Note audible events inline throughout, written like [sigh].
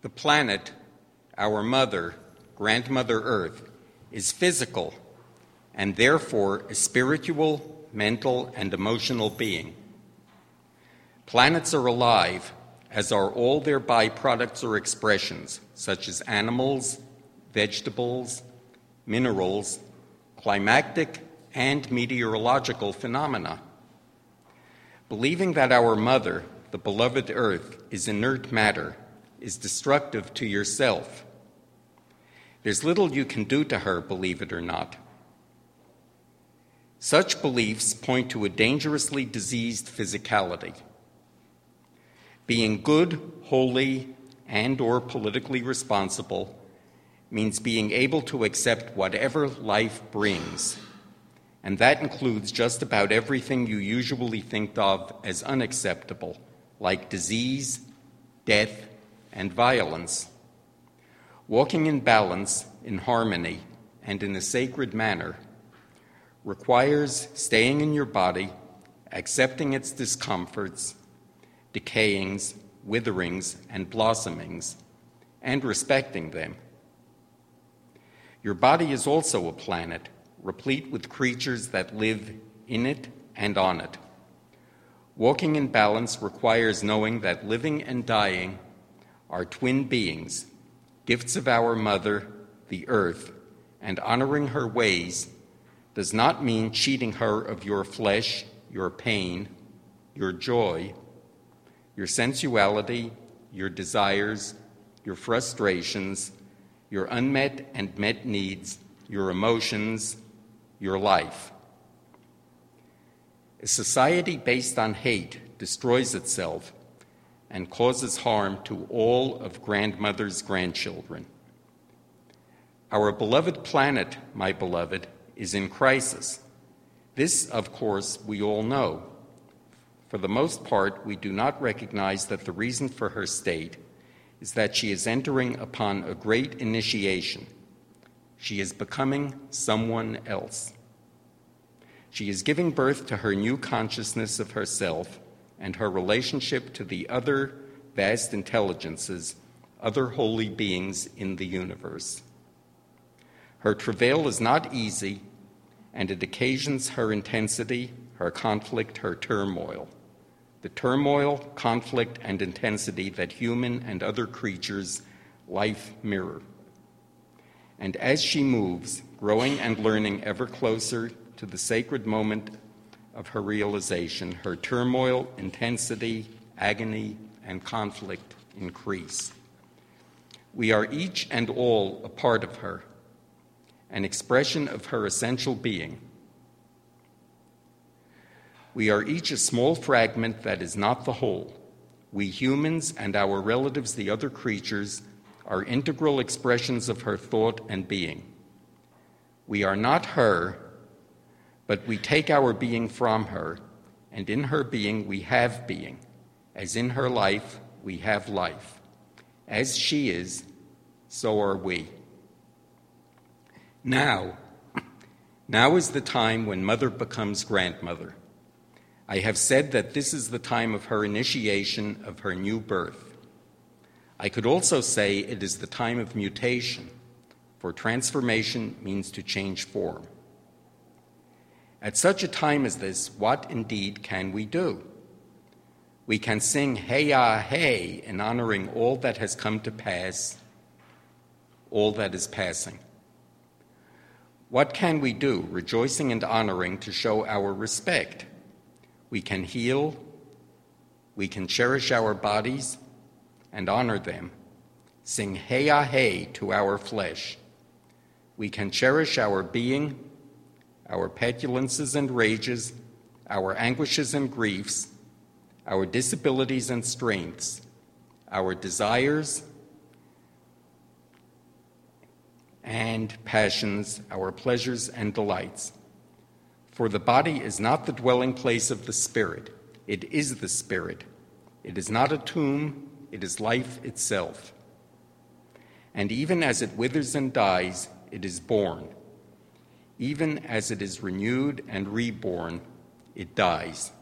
The planet, our mother, grandmother Earth, is physical and therefore a spiritual, mental, and emotional being. Planets are alive, as are all their byproducts or expressions, such as animals, vegetables, minerals, climatic, and meteorological phenomena. Believing that our mother, the beloved earth, is inert matter is destructive to yourself. There's little you can do to her, believe it or not. Such beliefs point to a dangerously diseased physicality. Being good, holy, and or politically responsible means being able to accept whatever life brings. And that includes just about everything you usually think of as unacceptable, like disease, death, and violence. Walking in balance, in harmony, and in a sacred manner requires staying in your body, accepting its discomforts, decayings, witherings, and blossomings, and respecting them. Your body is also a planet, replete with creatures that live in it and on it. Walking in balance requires knowing that living and dying are twin beings, gifts of our mother, the earth, and honoring her ways does not mean cheating her of your flesh, your pain, your joy, your sensuality, your desires, your frustrations, your unmet and met needs, your emotions, your life. A society based on hate destroys itself and causes harm to all of grandmother's grandchildren. Our beloved planet, my beloved, is in crisis. This, of course, we all know. For the most part, we do not recognize that the reason for her state is that she is entering upon a great initiation. She is becoming someone else. She is giving birth to her new consciousness of herself and her relationship to the other vast intelligences, other holy beings in the universe. Her travail is not easy, and it occasions her intensity, her conflict, her turmoil. The turmoil, conflict, and intensity that human and other creatures' life mirror. And as she moves, growing and learning ever closer to the sacred moment of her realization, her turmoil, intensity, agony, and conflict increase. We are each and all a part of her, an expression of her essential being. We are each a small fragment that is not the whole. We humans and our relatives, the other creatures, are integral expressions of her thought and being. We are not her, but we take our being from her, and in her being we have being. As in her life, we have life. As she is, so are we. Now, [clears throat] now is the time when mother becomes grandmother. I have said that this is the time of her initiation of her new birth. I could also say it is the time of mutation, for transformation means to change form. At such a time as this, what indeed can we do? We can sing Hey Ah Hey in honoring all that has come to pass, all that is passing. What can we do, rejoicing and honoring, to show our respect? We can heal, we can cherish our bodies and honor them, sing Hey Ah Hey to our flesh. We can cherish our being our petulances and rages, our anguishes and griefs, our disabilities and strengths, our desires and passions, our pleasures and delights. For the body is not the dwelling place of the Spirit, it is the Spirit. It is not a tomb, it is life itself. And even as it withers and dies, it is born even as it is renewed and reborn, it dies.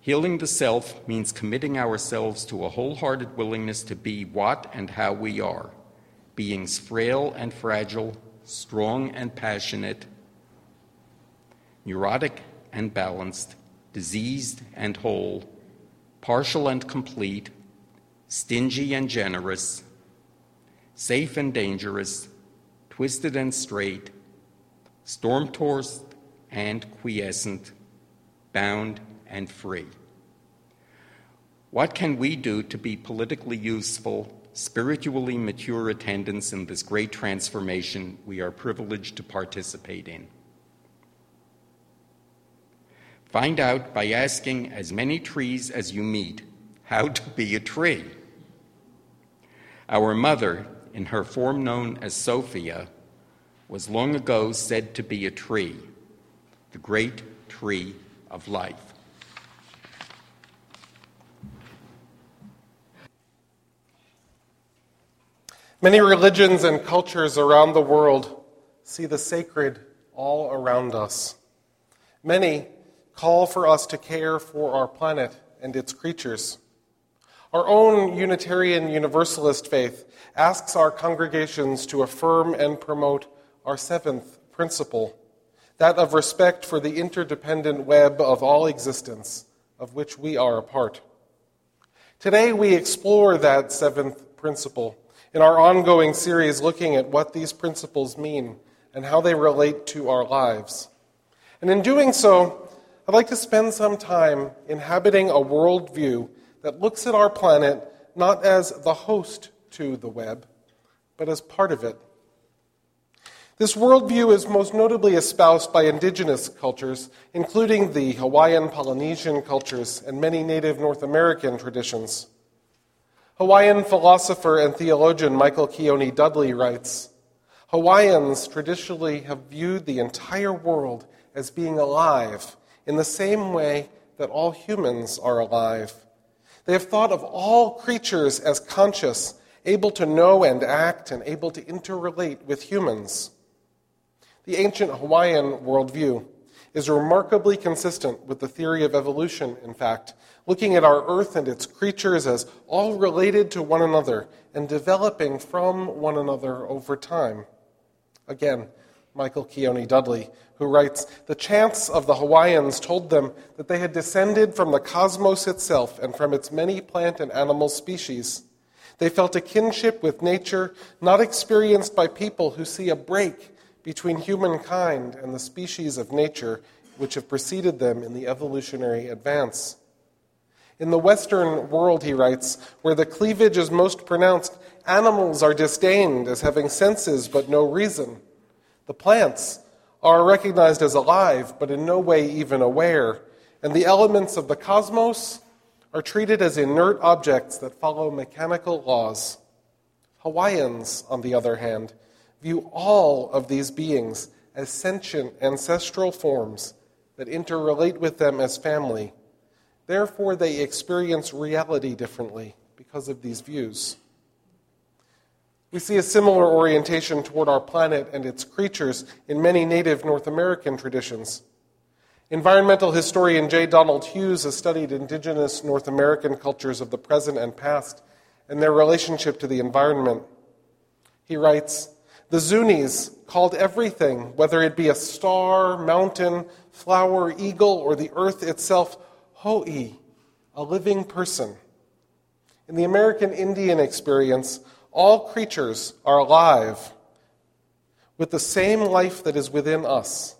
Healing the self means committing ourselves to a wholehearted willingness to be what and how we are beings frail and fragile, strong and passionate, neurotic and balanced, diseased and whole, partial and complete, stingy and generous, safe and dangerous, twisted and straight, storm tossed and quiescent, bound and free. What can we do to be politically useful, spiritually mature attendants in this great transformation we are privileged to participate in? Find out by asking as many trees as you meet how to be a tree. Our mother, in her form known as Sophia, was long ago said to be a tree, the great tree of life. Many religions and cultures around the world see the sacred all around us. Many call for us to care for our planet and its creatures. Our own Unitarian Universalist faith asks our congregations to affirm and promote our seventh principle that of respect for the interdependent web of all existence, of which we are a part. Today, we explore that seventh principle in our ongoing series looking at what these principles mean and how they relate to our lives. And in doing so, I'd like to spend some time inhabiting a worldview that looks at our planet not as the host to the web, but as part of it. This worldview is most notably espoused by indigenous cultures, including the Hawaiian Polynesian cultures and many native North American traditions. Hawaiian philosopher and theologian Michael Keone Dudley writes Hawaiians traditionally have viewed the entire world as being alive in the same way that all humans are alive. They have thought of all creatures as conscious, able to know and act, and able to interrelate with humans. The ancient Hawaiian worldview is remarkably consistent with the theory of evolution, in fact, looking at our earth and its creatures as all related to one another and developing from one another over time. Again, Michael Keone Dudley, who writes The chants of the Hawaiians told them that they had descended from the cosmos itself and from its many plant and animal species. They felt a kinship with nature not experienced by people who see a break between humankind and the species of nature which have preceded them in the evolutionary advance. In the Western world, he writes, where the cleavage is most pronounced, animals are disdained as having senses but no reason. The plants are recognized as alive, but in no way even aware, and the elements of the cosmos are treated as inert objects that follow mechanical laws. Hawaiians, on the other hand, view all of these beings as sentient ancestral forms that interrelate with them as family. Therefore, they experience reality differently because of these views. We see a similar orientation toward our planet and its creatures in many native North American traditions. Environmental historian J. Donald Hughes has studied indigenous North American cultures of the present and past and their relationship to the environment. He writes The Zunis called everything, whether it be a star, mountain, flower, eagle, or the earth itself, Ho'i, a living person. In the American Indian experience, all creatures are alive with the same life that is within us.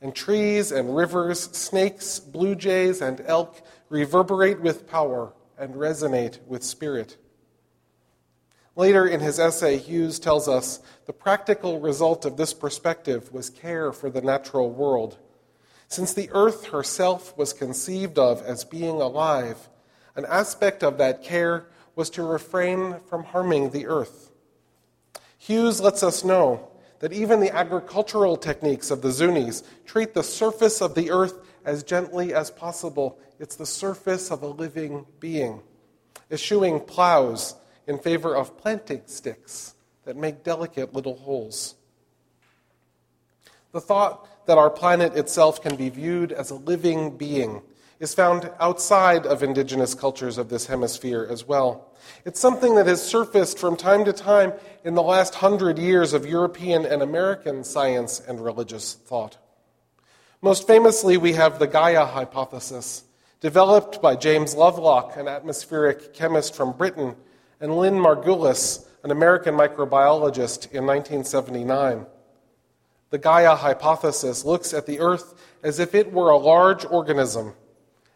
And trees and rivers, snakes, blue jays, and elk reverberate with power and resonate with spirit. Later in his essay, Hughes tells us the practical result of this perspective was care for the natural world. Since the earth herself was conceived of as being alive, an aspect of that care was to refrain from harming the earth. Hughes lets us know that even the agricultural techniques of the Zunis treat the surface of the earth as gently as possible. It's the surface of a living being, eschewing plows in favor of planting sticks that make delicate little holes. The thought that our planet itself can be viewed as a living being is found outside of indigenous cultures of this hemisphere as well. It's something that has surfaced from time to time in the last hundred years of European and American science and religious thought. Most famously, we have the Gaia hypothesis, developed by James Lovelock, an atmospheric chemist from Britain, and Lynn Margulis, an American microbiologist, in 1979. The Gaia hypothesis looks at the Earth as if it were a large organism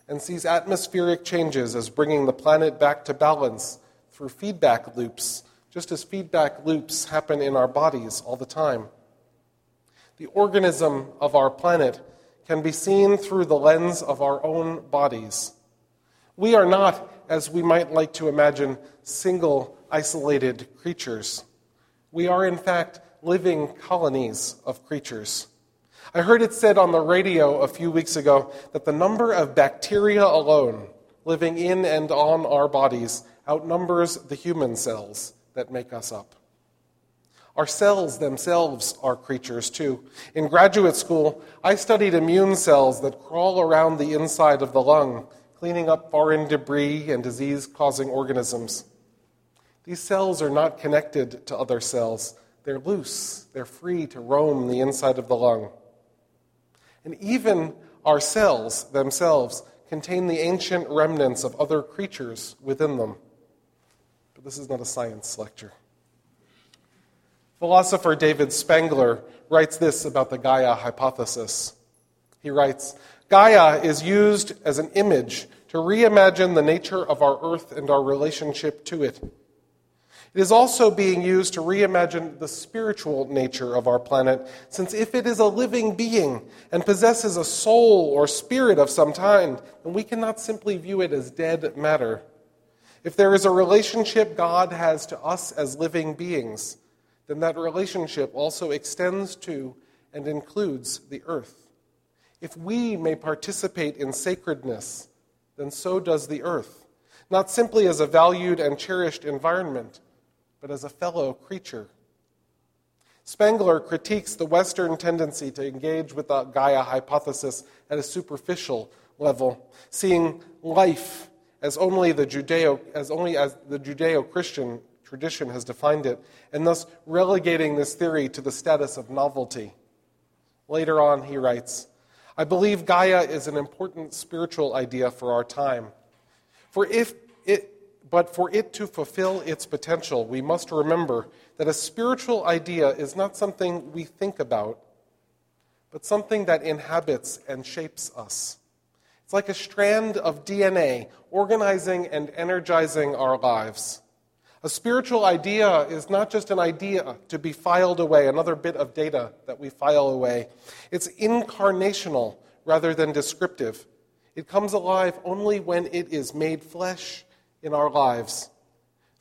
and sees atmospheric changes as bringing the planet back to balance through feedback loops, just as feedback loops happen in our bodies all the time. The organism of our planet can be seen through the lens of our own bodies. We are not, as we might like to imagine, single, isolated creatures. We are, in fact, living colonies of creatures. I heard it said on the radio a few weeks ago that the number of bacteria alone living in and on our bodies outnumbers the human cells that make us up. Our cells themselves are creatures too. In graduate school, I studied immune cells that crawl around the inside of the lung, cleaning up foreign debris and disease causing organisms. These cells are not connected to other cells, they're loose, they're free to roam the inside of the lung. And even our cells themselves contain the ancient remnants of other creatures within them. But this is not a science lecture. Philosopher David Spangler writes this about the Gaia hypothesis. He writes Gaia is used as an image to reimagine the nature of our earth and our relationship to it. It is also being used to reimagine the spiritual nature of our planet, since if it is a living being and possesses a soul or spirit of some kind, then we cannot simply view it as dead matter. If there is a relationship God has to us as living beings, then that relationship also extends to and includes the earth. If we may participate in sacredness, then so does the earth, not simply as a valued and cherished environment but as a fellow creature. Spangler critiques the Western tendency to engage with the Gaia hypothesis at a superficial level, seeing life as only the Judeo as only as the Judeo-Christian tradition has defined it, and thus relegating this theory to the status of novelty. Later on, he writes, I believe Gaia is an important spiritual idea for our time. For if it but for it to fulfill its potential, we must remember that a spiritual idea is not something we think about, but something that inhabits and shapes us. It's like a strand of DNA organizing and energizing our lives. A spiritual idea is not just an idea to be filed away, another bit of data that we file away. It's incarnational rather than descriptive. It comes alive only when it is made flesh in our lives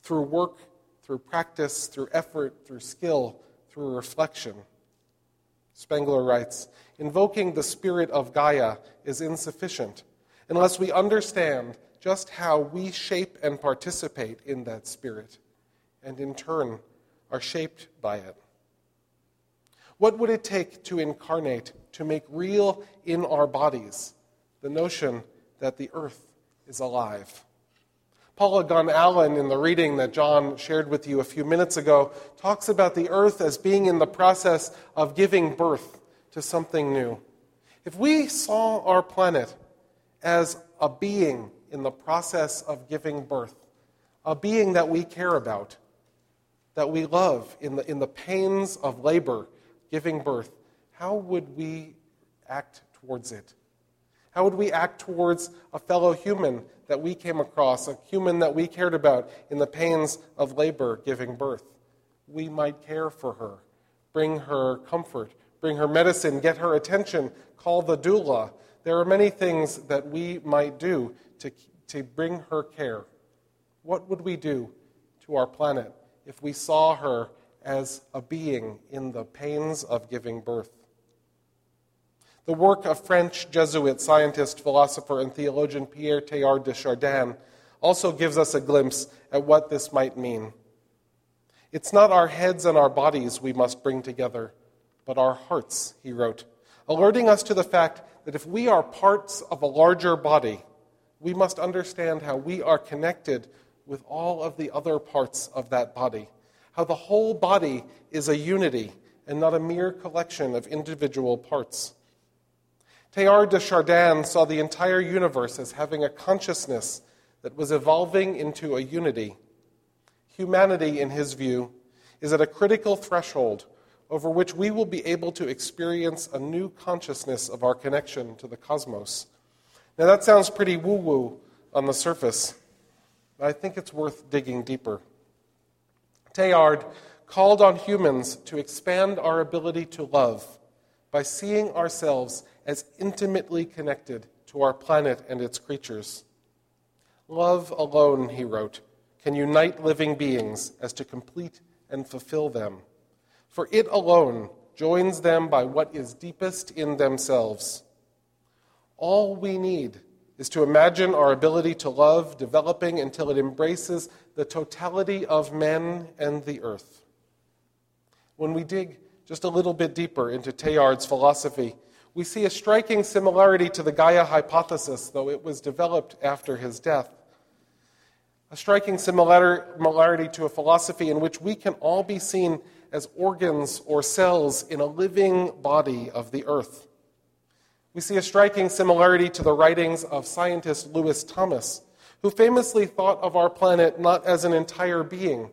through work, through practice, through effort, through skill, through reflection. Spangler writes Invoking the spirit of Gaia is insufficient unless we understand just how we shape and participate in that spirit, and in turn are shaped by it. What would it take to incarnate, to make real in our bodies the notion that the earth is alive? Paula Gunn Allen, in the reading that John shared with you a few minutes ago, talks about the earth as being in the process of giving birth to something new. If we saw our planet as a being in the process of giving birth, a being that we care about, that we love in the, in the pains of labor, giving birth, how would we act towards it? How would we act towards a fellow human that we came across, a human that we cared about in the pains of labor giving birth? We might care for her, bring her comfort, bring her medicine, get her attention, call the doula. There are many things that we might do to, to bring her care. What would we do to our planet if we saw her as a being in the pains of giving birth? The work of French Jesuit scientist, philosopher, and theologian Pierre Teilhard de Chardin also gives us a glimpse at what this might mean. It's not our heads and our bodies we must bring together, but our hearts, he wrote, alerting us to the fact that if we are parts of a larger body, we must understand how we are connected with all of the other parts of that body, how the whole body is a unity and not a mere collection of individual parts. Teilhard de Chardin saw the entire universe as having a consciousness that was evolving into a unity. Humanity, in his view, is at a critical threshold over which we will be able to experience a new consciousness of our connection to the cosmos. Now, that sounds pretty woo woo on the surface, but I think it's worth digging deeper. Teilhard called on humans to expand our ability to love by seeing ourselves as intimately connected to our planet and its creatures. Love alone, he wrote, can unite living beings as to complete and fulfill them. For it alone joins them by what is deepest in themselves. All we need is to imagine our ability to love developing until it embraces the totality of men and the earth. When we dig just a little bit deeper into Teilhard's philosophy, we see a striking similarity to the Gaia hypothesis, though it was developed after his death. A striking similarity to a philosophy in which we can all be seen as organs or cells in a living body of the earth. We see a striking similarity to the writings of scientist Lewis Thomas, who famously thought of our planet not as an entire being,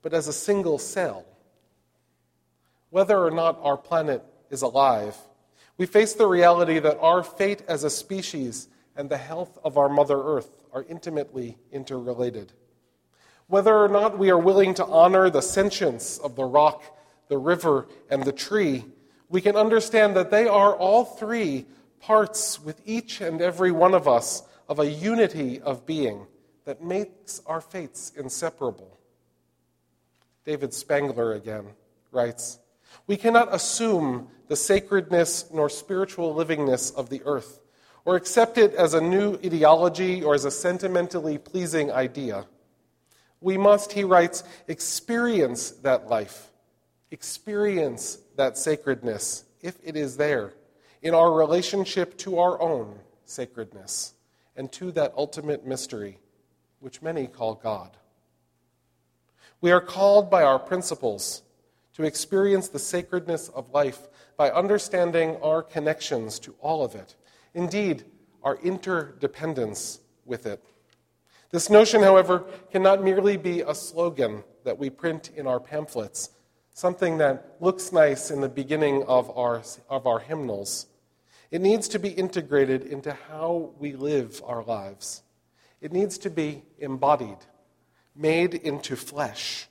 but as a single cell. Whether or not our planet is alive, we face the reality that our fate as a species and the health of our Mother Earth are intimately interrelated. Whether or not we are willing to honor the sentience of the rock, the river, and the tree, we can understand that they are all three parts with each and every one of us of a unity of being that makes our fates inseparable. David Spangler again writes We cannot assume the sacredness nor spiritual livingness of the earth, or accept it as a new ideology or as a sentimentally pleasing idea. We must, he writes, experience that life, experience that sacredness, if it is there, in our relationship to our own sacredness and to that ultimate mystery, which many call God. We are called by our principles to experience the sacredness of life by understanding our connections to all of it, indeed, our interdependence with it. This notion, however, cannot merely be a slogan that we print in our pamphlets, something that looks nice in the beginning of our, of our hymnals. It needs to be integrated into how we live our lives. It needs to be embodied, made into flesh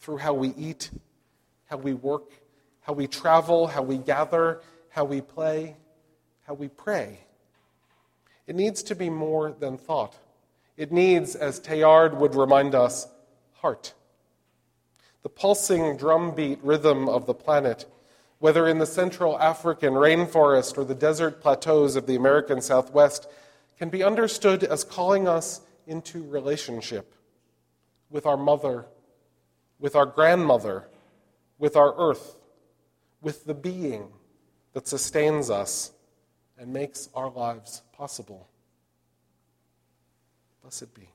through how we eat, how we work, how we travel, how we gather, how we play, how we pray. It needs to be more than thought. It needs, as Teilhard would remind us, heart. The pulsing drumbeat rhythm of the planet, whether in the Central African rainforest or the desert plateaus of the American Southwest, can be understood as calling us into relationship with our mother, with our grandmother, with our earth, with the being that sustains us and makes our lives possible. Blessed be.